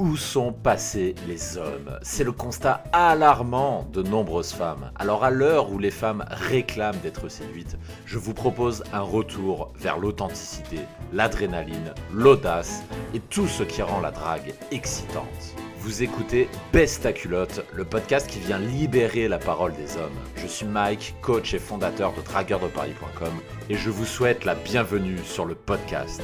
Où sont passés les hommes? C'est le constat alarmant de nombreuses femmes. Alors à l'heure où les femmes réclament d'être séduites, je vous propose un retour vers l'authenticité, l'adrénaline, l'audace et tout ce qui rend la drague excitante. Vous écoutez Baisse ta culotte, le podcast qui vient libérer la parole des hommes. Je suis Mike, coach et fondateur de dragueurdeparis.com et je vous souhaite la bienvenue sur le podcast.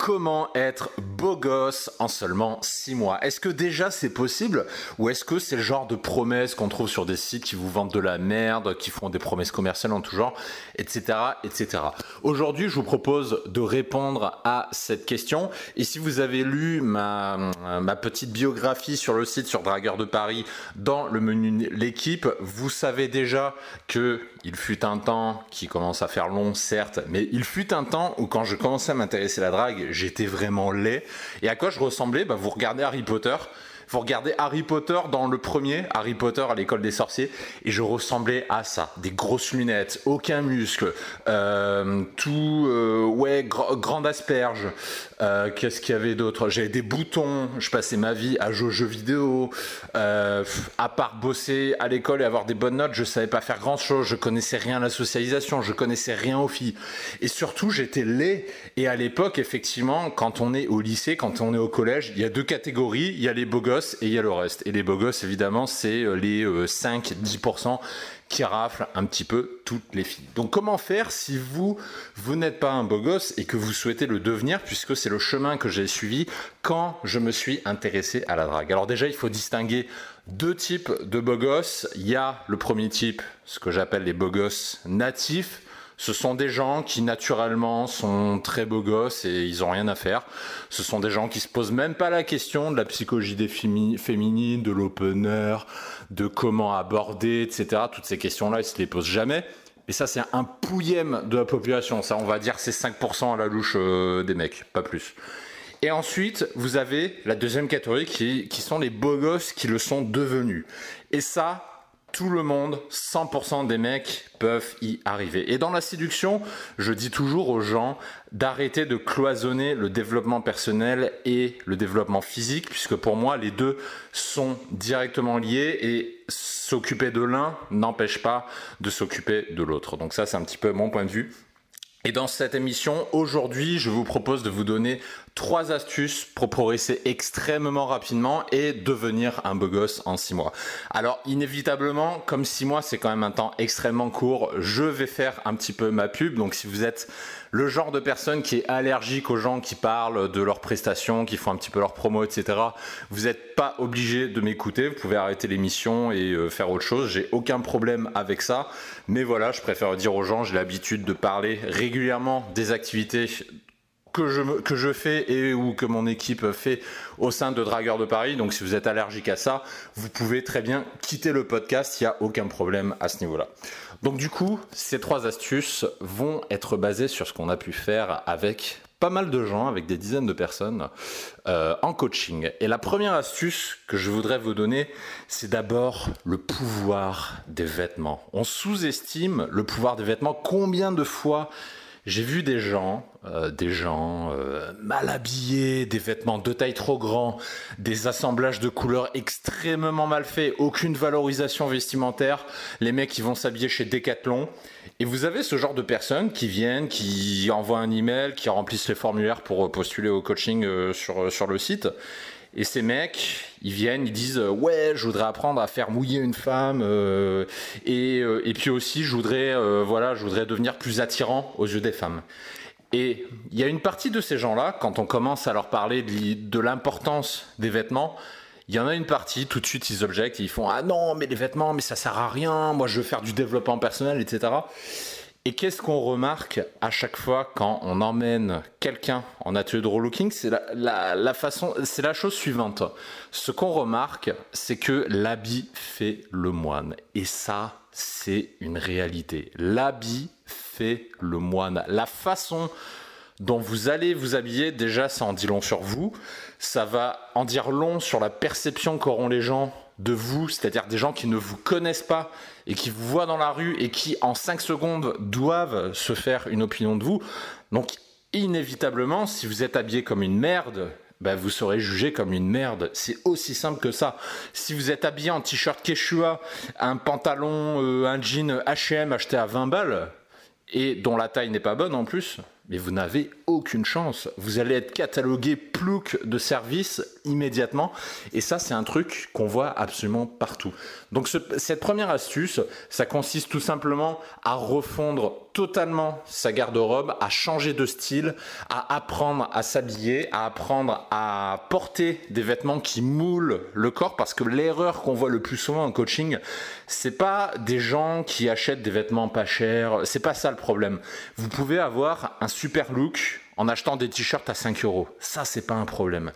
Comment être beau gosse en seulement 6 mois Est-ce que déjà c'est possible ou est-ce que c'est le genre de promesses qu'on trouve sur des sites qui vous vendent de la merde, qui font des promesses commerciales en tout genre, etc. etc. Aujourd'hui je vous propose de répondre à cette question et si vous avez lu ma, ma petite biographie sur le site sur Dragueur de Paris dans le menu l'équipe, vous savez déjà que il fut un temps qui commence à faire long certes, mais il fut un temps où quand je commençais à m'intéresser à la drague, j'étais vraiment laid. Et à quoi je ressemblais? Bah, Vous regardez Harry Potter, vous regardez Harry Potter dans le premier, Harry Potter à l'école des sorciers, et je ressemblais à ça. Des grosses lunettes, aucun muscle, euh, tout, euh, ouais, grande asperge. Euh, qu'est-ce qu'il y avait d'autre? J'avais des boutons, je passais ma vie à jouer aux jeux vidéo. à part bosser à l'école et avoir des bonnes notes, je savais pas faire grand chose, je connaissais rien à la socialisation, je connaissais rien aux filles. Et surtout, j'étais laid. Et à l'époque, effectivement, quand on est au lycée, quand on est au collège, il y a deux catégories. Il y a les beaux gosses et il y a le reste. Et les beaux gosses, évidemment, c'est euh, les 5-10% euh, qui raflent un petit peu toutes les filles. Donc comment faire si vous, vous n'êtes pas un beau gosse et que vous souhaitez le devenir, puisque c'est le chemin que j'ai suivi quand je me suis intéressé à la drague? Alors déjà, il faut distinguer deux types de beaux gosses. Il y a le premier type, ce que j'appelle les beaux gosses natifs, ce sont des gens qui naturellement sont très beaux gosses et ils ont rien à faire. Ce sont des gens qui se posent même pas la question de la psychologie des féminines, de l'opener, de comment aborder, etc. Toutes ces questions-là, ils se les posent jamais. Et ça, c'est un pouillème de la population. Ça, on va dire, c'est 5% à la louche euh, des mecs, pas plus. Et ensuite, vous avez la deuxième catégorie qui, qui sont les beaux gosses qui le sont devenus. Et ça, tout le monde, 100% des mecs peuvent y arriver. Et dans la séduction, je dis toujours aux gens d'arrêter de cloisonner le développement personnel et le développement physique, puisque pour moi, les deux sont directement liés et s'occuper de l'un n'empêche pas de s'occuper de l'autre. Donc ça, c'est un petit peu mon point de vue. Et dans cette émission, aujourd'hui, je vous propose de vous donner trois astuces pour progresser extrêmement rapidement et devenir un beau gosse en six mois. Alors, inévitablement, comme six mois, c'est quand même un temps extrêmement court, je vais faire un petit peu ma pub. Donc, si vous êtes le genre de personne qui est allergique aux gens qui parlent de leurs prestations, qui font un petit peu leur promo, etc., vous n'êtes pas obligé de m'écouter. Vous pouvez arrêter l'émission et euh, faire autre chose. J'ai aucun problème avec ça. Mais voilà, je préfère dire aux gens, j'ai l'habitude de parler régulièrement des activités que je, que je fais et ou que mon équipe fait au sein de Dragueur de Paris. Donc si vous êtes allergique à ça, vous pouvez très bien quitter le podcast, il n'y a aucun problème à ce niveau-là. Donc du coup, ces trois astuces vont être basées sur ce qu'on a pu faire avec pas mal de gens, avec des dizaines de personnes euh, en coaching. Et la première astuce que je voudrais vous donner, c'est d'abord le pouvoir des vêtements. On sous-estime le pouvoir des vêtements. Combien de fois j'ai vu des gens, euh, des gens euh, mal habillés, des vêtements de taille trop grand, des assemblages de couleurs extrêmement mal faits, aucune valorisation vestimentaire. Les mecs qui vont s'habiller chez Decathlon. Et vous avez ce genre de personnes qui viennent, qui envoient un email, qui remplissent les formulaires pour postuler au coaching euh, sur le site. Et ces mecs, ils viennent, ils disent ouais, je voudrais apprendre à faire mouiller une femme euh, et, euh, et, puis aussi je voudrais euh, voilà, je voudrais devenir plus attirant aux yeux des femmes. Et il y a une partie de ces gens-là, quand on commence à leur parler de l'importance des vêtements, il y en a une partie, tout de suite ils objectent, ils font ah non mais les vêtements, mais ça sert à rien, moi je veux faire du développement personnel, etc. Et qu'est-ce qu'on remarque à chaque fois quand on emmène quelqu'un en atelier de relooking C'est la, façon, c'est la chose suivante. Ce qu'on remarque, c'est que l'habit fait le moine. Et ça, c'est une réalité. L'habit fait le moine. La façon dont vous allez vous habiller, déjà, ça en dit long sur vous. Ça va en dire long sur la perception qu'auront les gens de vous, c'est-à-dire des gens qui ne vous connaissent pas et qui vous voient dans la rue et qui en 5 secondes doivent se faire une opinion de vous. Donc inévitablement, si vous êtes habillé comme une merde, bah, vous serez jugé comme une merde. C'est aussi simple que ça. Si vous êtes habillé en t-shirt Quechua, un pantalon, euh, un jean H&M acheté à 20 balles, et dont la taille n'est pas bonne en plus, mais vous n'avez aucune chance. Vous allez être catalogué plouc de service immédiatement. Et ça, c'est un truc qu'on voit absolument partout. Donc cette première astuce, ça consiste tout simplement à refondre totalement sa garde-robe, à changer de style, à apprendre à s'habiller, à apprendre à porter des vêtements qui moulent le corps. Parce que l'erreur qu'on voit le plus souvent en coaching, c'est pas des gens qui achètent des vêtements pas chers. C'est pas ça le problème. Vous pouvez avoir un super look en achetant des t-shirts à 5 euros. Ça, c'est pas un problème.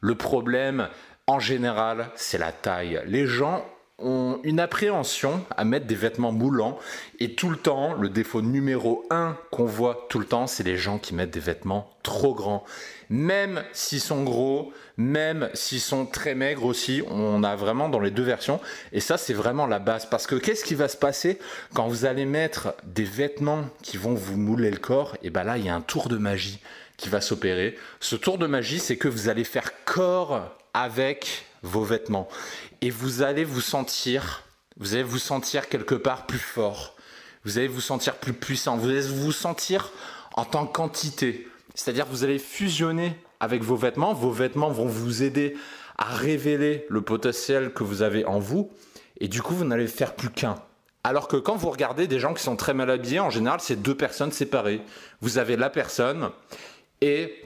Le problème, en général, c'est la taille. Les gens ont une appréhension à mettre des vêtements moulants et tout le temps, le défaut numéro un qu'on voit tout le temps, c'est les gens qui mettent des vêtements trop grands. Même s'ils sont gros, même s'ils sont très maigres aussi, on a vraiment dans les deux versions et ça c'est vraiment la base parce que qu'est-ce qui va se passer quand vous allez mettre des vêtements qui vont vous mouler le corps? Et ben là il y a un tour de magie qui va s'opérer. Ce tour de magie, c'est que vous allez faire corps avec vos vêtements et vous allez vous sentir, vous allez vous sentir quelque part plus fort. Vous allez vous sentir plus puissant. Vous allez vous sentir en tant qu'entité. C'est-à-dire vous allez fusionner avec vos vêtements. Vos vêtements vont vous aider à révéler le potentiel que vous avez en vous. Et du coup, vous n'allez faire plus qu'un. Alors que quand vous regardez des gens qui sont très mal habillés, en général, c'est deux personnes séparées. Vous avez la personne et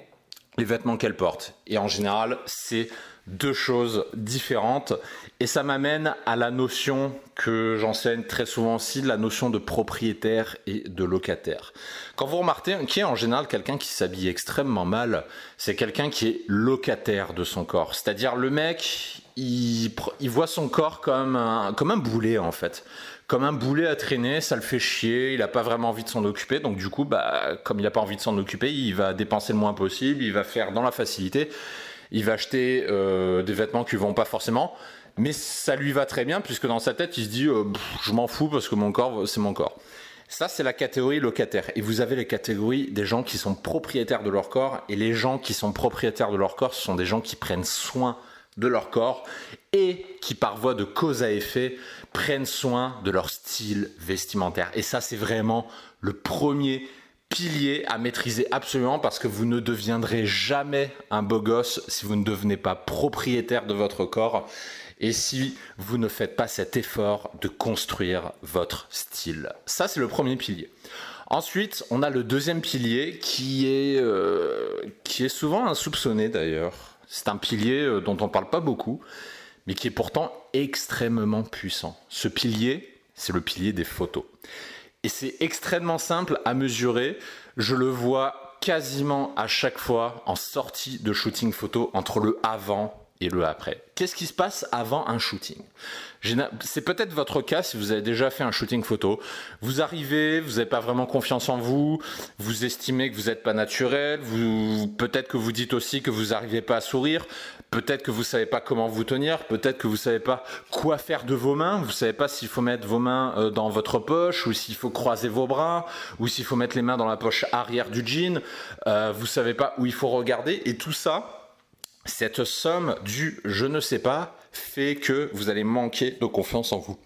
les vêtements qu'elle porte. Et en général, c'est deux choses différentes. Et ça m'amène à la notion que j'enseigne très souvent aussi, la notion de propriétaire et de locataire. Quand vous remarquez qui est en général quelqu'un qui s'habille extrêmement mal, c'est quelqu'un qui est locataire de son corps. C'est-à-dire le mec, il, voit son corps comme un, comme un boulet en fait comme un boulet à traîner, ça le fait chier, il n'a pas vraiment envie de s'en occuper, donc du coup, bah, comme il n'a pas envie de s'en occuper, il va dépenser le moins possible, il va faire dans la facilité, il va acheter euh, des vêtements qui vont pas forcément, mais ça lui va très bien puisque dans sa tête il se dit euh, je m'en fous parce que mon corps c'est mon corps. Ça c'est la catégorie locataire et vous avez les catégories des gens qui sont propriétaires de leur corps et les gens qui sont propriétaires de leur corps ce sont des gens qui prennent soin de leur corps et qui par voie de cause à effet prennent soin de leur style vestimentaire. Et ça c'est vraiment le premier pilier à maîtriser absolument parce que vous ne deviendrez jamais un beau gosse si vous ne devenez pas propriétaire de votre corps et si vous ne faites pas cet effort de construire votre style. Ça, c'est le premier pilier. Ensuite, on a le deuxième pilier qui est, euh, qui est souvent insoupçonné d'ailleurs. C'est un pilier euh, dont on ne parle pas beaucoup, mais qui est pourtant extrêmement puissant. Ce pilier, c'est le pilier des photos. Et c'est extrêmement simple à mesurer. Je le vois quasiment à chaque fois en sortie de shooting photo entre le avant et le après. Qu'est-ce qui se passe avant un shooting? C'est peut-être votre cas si vous avez déjà fait un shooting photo. Vous arrivez, vous n'avez pas vraiment confiance en vous, vous estimez que vous n'êtes pas naturel, vous, peut-être que vous dites aussi que vous n'arrivez pas à sourire, peut-être que vous savez pas comment vous tenir, peut-être que vous savez pas quoi faire de vos mains, vous savez pas s'il faut mettre vos mains euh, dans votre poche ou s'il faut croiser vos bras ou s'il faut mettre les mains dans la poche arrière du jean, euh, vous savez pas où il faut regarder et tout ça cette somme du je ne sais pas fait que vous allez manquer de confiance en vous.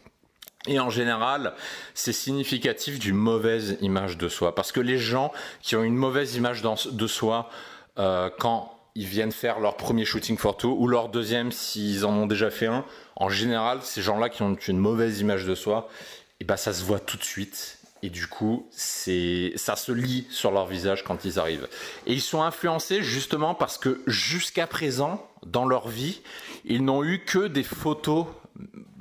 Et en général, c'est significatif d'une mauvaise image de soi. Parce que les gens qui ont une mauvaise image de soi, euh, quand ils viennent faire leur premier shooting photo ou leur deuxième s'ils en ont déjà fait un, en général, ces gens-là qui ont une mauvaise image de soi, et eh ben ça se voit tout de suite et du coup, ça se lit sur leur visage quand ils arrivent. Et ils sont influencés justement parce que jusqu'à présent, dans leur vie, ils n'ont eu que des photos,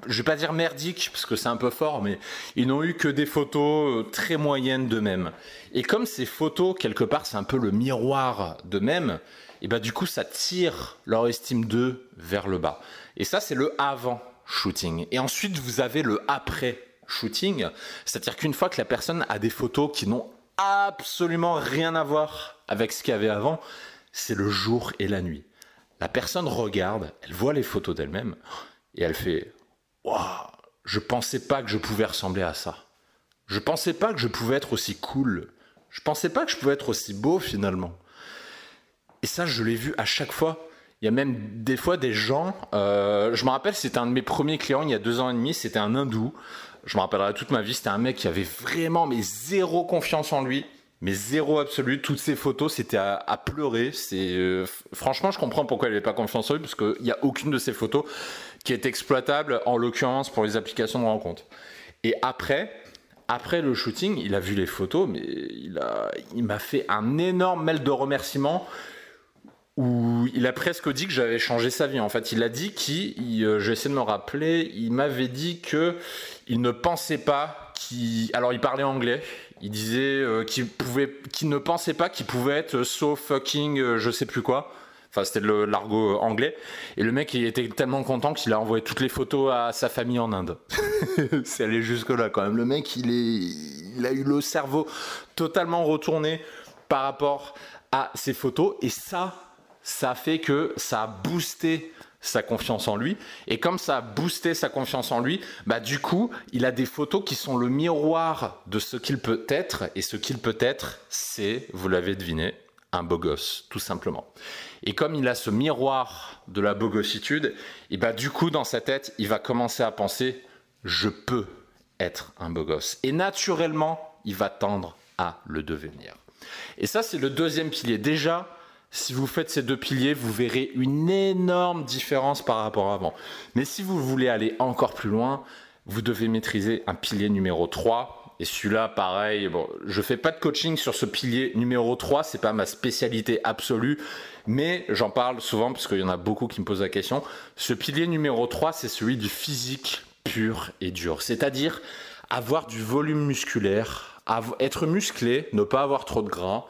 je vais pas dire merdiques parce que c'est un peu fort, mais ils n'ont eu que des photos euh, très moyennes d'eux-mêmes. Et comme ces photos, quelque part, c'est un peu le miroir d'eux-mêmes, et bah du coup, ça tire leur estime d'eux vers le bas. Et ça, c'est le avant shooting. Et ensuite, vous avez le après shooting. C'est-à-dire qu'une fois que la personne a des photos qui n'ont absolument rien à voir avec ce qu'il y avait avant, c'est le jour et la nuit. La personne regarde, elle voit les photos d'elle-même et elle fait Waouh, je pensais pas que je pouvais ressembler à ça. Je pensais pas que je pouvais être aussi cool. Je pensais pas que je pouvais être aussi beau finalement. Et ça, je l'ai vu à chaque fois. Il y a même des fois des gens, euh, je me rappelle, c'était un de mes premiers clients il y a deux ans et demi, c'était un hindou. Je me rappellerai toute ma vie, c'était un mec qui avait vraiment mais zéro confiance en lui, mais zéro absolu. Toutes ses photos, c'était à, pleurer. C'est euh, franchement, je comprends pourquoi il n'avait pas confiance en lui, parce qu'il n'y a aucune de ses photos qui est exploitable, en l'occurrence pour les applications de rencontre. Et après, après le shooting, il a vu les photos, mais il a, il m'a fait un énorme mail de remerciements où il a presque dit que j'avais changé sa vie. En fait, il a dit qu'il, euh, j'essaie de me rappeler, il m'avait dit que il ne pensait pas qu'il, alors il parlait anglais, il disait euh, qu'il pouvait, qu'il ne pensait pas qu'il pouvait être so fucking, euh, je sais plus quoi. Enfin, c'était le l'argot anglais. Et le mec, il était tellement content qu'il a envoyé toutes les photos à sa famille en Inde. C'est allé jusque là quand même. Le mec, il est, il a eu le cerveau totalement retourné par rapport à ses photos. Et ça, ça fait que ça a boosté sa confiance en lui. Et comme ça a boosté sa confiance en lui, bah du coup, il a des photos qui sont le miroir de ce qu'il peut être. Et ce qu'il peut être, c'est, vous l'avez deviné, un beau gosse, tout simplement. Et comme il a ce miroir de la bogossitude, et bah du coup, dans sa tête, il va commencer à penser, je peux être un beau gosse. Et naturellement, il va tendre à le devenir. Et ça, c'est le deuxième pilier. Déjà, si vous faites ces deux piliers, vous verrez une énorme différence par rapport à avant. Mais si vous voulez aller encore plus loin, vous devez maîtriser un pilier numéro 3. Et celui-là, pareil, bon, je fais pas de coaching sur ce pilier numéro 3, c'est pas ma spécialité absolue, mais j'en parle souvent parce qu'il y en a beaucoup qui me posent la question. Ce pilier numéro 3, c'est celui du physique pur et dur. C'est-à-dire avoir du volume musculaire, être musclé, ne pas avoir trop de gras,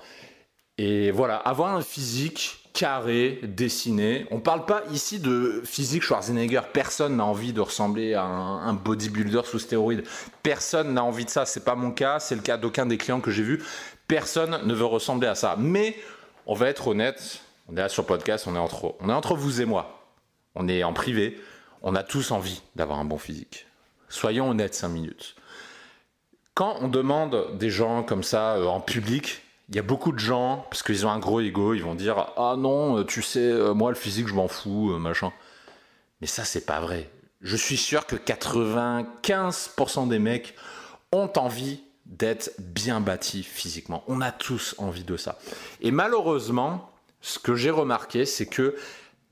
et voilà, avoir un physique carré, dessiné. On parle pas ici de physique Schwarzenegger. Personne n'a envie de ressembler à un, bodybuilder sous stéroïdes. Personne n'a envie de ça. C'est pas mon cas. C'est le cas d'aucun des clients que j'ai vus. Personne ne veut ressembler à ça. Mais on va être honnête. On est là sur podcast. On est entre, on est entre vous et moi. On est en privé. On a tous envie d'avoir un bon physique. Soyons honnêtes 5 minutes. Quand on demande des gens comme ça euh, en public, il y a beaucoup de gens, parce qu'ils ont un gros ego, ils vont dire Ah non, euh, tu sais, euh, moi le physique, je m'en fous, euh, machin. Mais ça, c'est pas vrai. Je suis sûr que 95% des mecs ont envie d'être bien bâtis physiquement. On a tous envie de ça. Et malheureusement, ce que j'ai remarqué, c'est que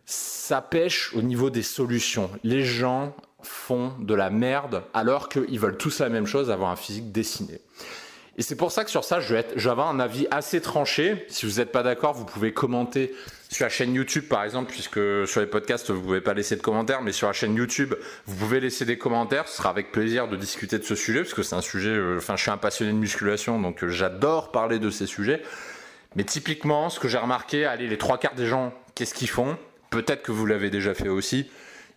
ça pêche au niveau des solutions. Les gens font de la merde alors qu'ils veulent tous la même chose, avoir un physique dessiné. Et c'est pour ça que sur ça, je vais, être, avoir un avis assez tranché. Si vous n'êtes pas d'accord, vous pouvez commenter sur la chaîne YouTube, par exemple, puisque sur les podcasts, vous pouvez pas laisser de commentaires, mais sur la chaîne YouTube, vous pouvez laisser des commentaires. Ce sera avec plaisir de discuter de ce sujet, parce que c'est un sujet. Euh, enfin, je suis un passionné de musculation, donc euh, j'adore parler de ces sujets. Mais typiquement, ce que j'ai remarqué, allez, les trois quarts des gens, qu'est-ce qu'ils font? Peut-être que vous l'avez déjà fait aussi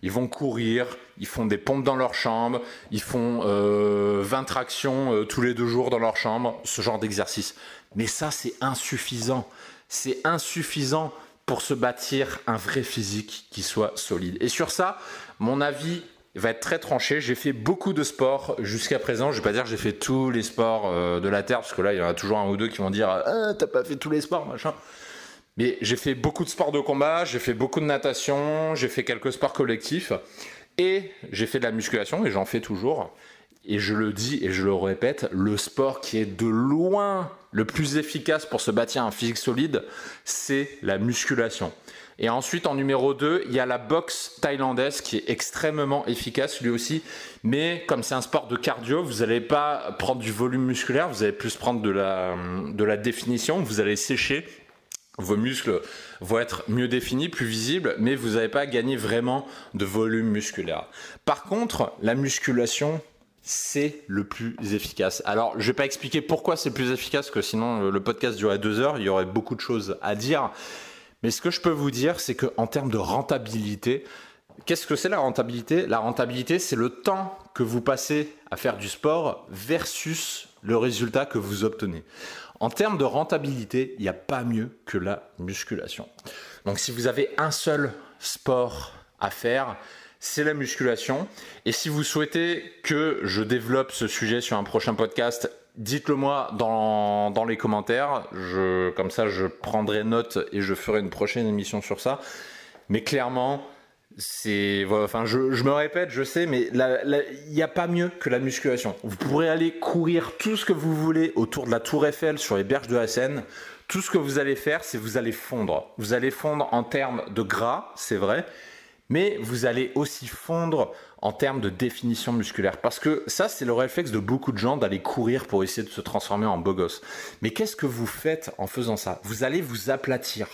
ils vont courir, ils font des pompes dans leur chambre, ils font 20 euh, tractions euh, tous les deux jours dans leur chambre, ce genre d'exercice. Mais ça, c'est insuffisant. C'est insuffisant pour se bâtir un vrai physique qui soit solide. Et sur ça, mon avis va être très tranché. J'ai fait beaucoup de sports jusqu'à présent. Je vais pas dire que j'ai fait tous les sports euh, de la terre, parce que là, il y en a toujours un ou deux qui vont dire ah, t'as pas fait tous les sports, machin. Mais j'ai fait beaucoup de sports de combat, j'ai fait beaucoup de natation, j'ai fait quelques sports collectifs et j'ai fait de la musculation et j'en fais toujours. Et je le dis et je le répète, le sport qui est de loin le plus efficace pour se bâtir un physique solide, c'est la musculation. Et ensuite, en numéro 2, il y a la boxe thaïlandaise qui est extrêmement efficace lui aussi. Mais comme c'est un sport de cardio, vous n'allez pas prendre du volume musculaire, vous allez plus prendre de la, de la définition, vous allez sécher vos muscles vont être mieux définis, plus visibles, mais vous n'avez pas gagné vraiment de volume musculaire. Par contre, la musculation, c'est le plus efficace. Alors, je ne vais pas expliquer pourquoi c'est plus efficace, que sinon le podcast durait deux heures, il y aurait beaucoup de choses à dire. Mais ce que je peux vous dire, c'est qu'en termes de rentabilité, qu'est-ce que c'est la rentabilité? La rentabilité, c'est le temps que vous passez à faire du sport versus le résultat que vous obtenez. En termes de rentabilité, il n'y a pas mieux que la musculation. Donc si vous avez un seul sport à faire, c'est la musculation. Et si vous souhaitez que je développe ce sujet sur un prochain podcast, dites-le moi dans, les commentaires. Comme ça, je prendrai note et je ferai une prochaine émission sur ça. Mais clairement, c'est, enfin, je, me répète, je sais, mais il n'y a pas mieux que la musculation. Vous pourrez aller courir tout ce que vous voulez autour de la Tour Eiffel, sur les berges de la Seine. Tout ce que vous allez faire, c'est vous allez fondre. Vous allez fondre en termes de gras, c'est vrai, mais vous allez aussi fondre en termes de définition musculaire. Parce que ça, c'est le réflexe de beaucoup de gens d'aller courir pour essayer de se transformer en beau gosse. Mais qu'est-ce que vous faites en faisant ça? Vous allez vous aplatir.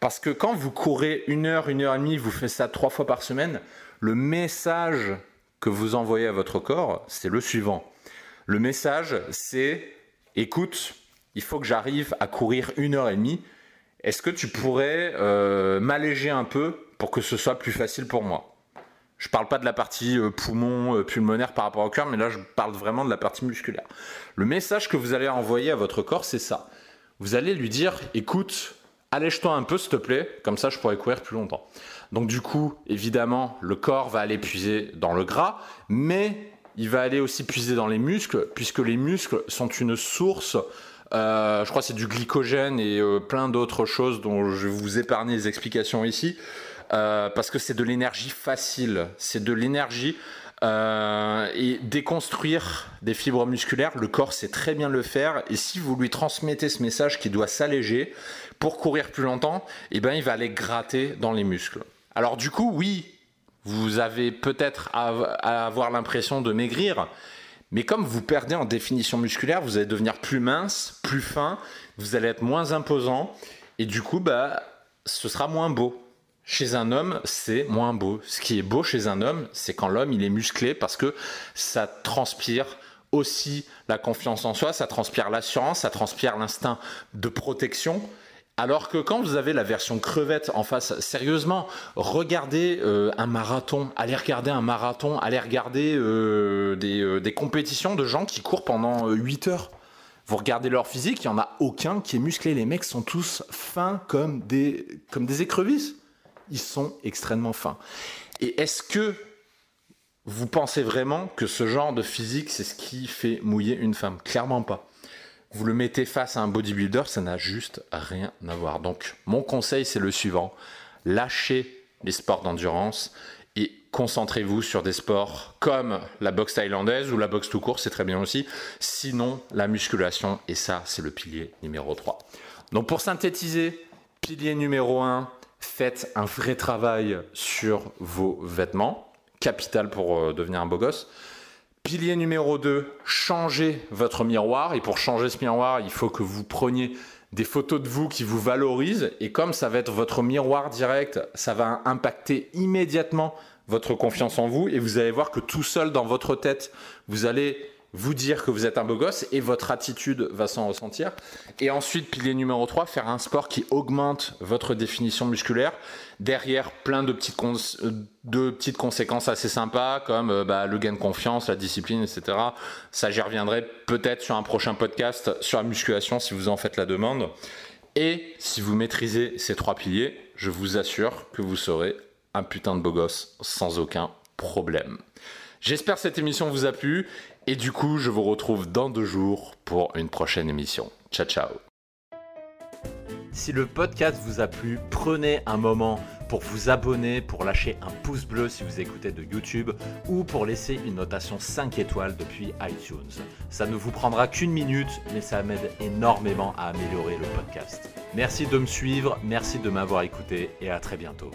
Parce que quand vous courez une heure, une heure et demie, vous faites ça trois fois par semaine, le message que vous envoyez à votre corps, c'est le suivant. Le message, c'est écoute, il faut que j'arrive à courir une heure et demie. Est-ce que tu pourrais euh, m'alléger un peu pour que ce soit plus facile pour moi? Je parle pas de la partie euh, poumon, euh, pulmonaire par rapport au cœur, mais là je parle vraiment de la partie musculaire. Le message que vous allez envoyer à votre corps, c'est ça. Vous allez lui dire, écoute, allège-toi un peu s'il te plaît, comme ça je pourrais courir plus longtemps. Donc du coup, évidemment, le corps va aller puiser dans le gras, mais il va aller aussi puiser dans les muscles, puisque les muscles sont une source euh, je crois c'est du glycogène et plein d'autres choses dont je vais vous épargner les explications ici. Euh, parce que c'est de l'énergie facile, c'est de l'énergie euh, et déconstruire des fibres musculaires, le corps sait très bien le faire. Et si vous lui transmettez ce message qui doit s'alléger pour courir plus longtemps, eh ben il va aller gratter dans les muscles. Alors du coup, oui, vous avez peut-être à avoir l'impression de maigrir, mais comme vous perdez en définition musculaire, vous allez devenir plus mince, plus fin, vous allez être moins imposant, et du coup, bah, ce sera moins beau. Chez un homme, c'est moins beau. Ce qui est beau chez un homme, c'est quand l'homme est musclé parce que ça transpire aussi la confiance en soi, ça transpire l'assurance, ça transpire l'instinct de protection. Alors que quand vous avez la version crevette en face, sérieusement, regardez euh, un marathon, allez regarder un marathon, allez regarder euh, des, euh, des, compétitions de gens qui courent pendant 8 heures. Vous regardez leur physique, il n'y en a aucun qui est musclé. Les mecs sont tous fins comme des, comme des écrevisses ils sont extrêmement fins. Et est-ce que vous pensez vraiment que ce genre de physique, c'est ce qui fait mouiller une femme? Clairement pas. Vous le mettez face à un bodybuilder, ça n'a juste rien à voir. Donc mon conseil, c'est le suivant. Lâchez les sports d'endurance et concentrez-vous sur des sports comme la boxe thaïlandaise ou la boxe tout court, c'est très bien aussi. Sinon, la musculation, et ça, c'est le pilier numéro 3. Donc pour synthétiser, pilier numéro 1, faites un vrai travail sur vos vêtements, capital pour euh, devenir un beau gosse. Pilier numéro 2, changez votre miroir. Et pour changer ce miroir, il faut que vous preniez des photos de vous qui vous valorisent. Et comme ça va être votre miroir direct, ça va impacter immédiatement votre confiance en vous. Et vous allez voir que tout seul dans votre tête, vous allez vous dire que vous êtes un beau gosse et votre attitude va s'en ressentir. Et ensuite, pilier numéro 3, faire un sport qui augmente votre définition musculaire. Derrière, plein de petites, euh, conséquences assez sympas comme euh, bah, le gain de confiance, la discipline, etc. Ça, j'y reviendrai peut-être sur un prochain podcast sur la musculation si vous en faites la demande. Et si vous maîtrisez ces trois piliers, je vous assure que vous serez un putain de beau gosse sans aucun problème. J'espère que cette émission vous a plu et du coup, je vous retrouve dans deux jours pour une prochaine émission. Ciao, ciao. Si le podcast vous a plu, prenez un moment pour vous abonner, pour lâcher un pouce bleu si vous écoutez de YouTube ou pour laisser une notation 5 étoiles depuis iTunes. Ça ne vous prendra qu'une minute, mais ça m'aide énormément à améliorer le podcast. Merci de me suivre, merci de m'avoir écouté et à très bientôt.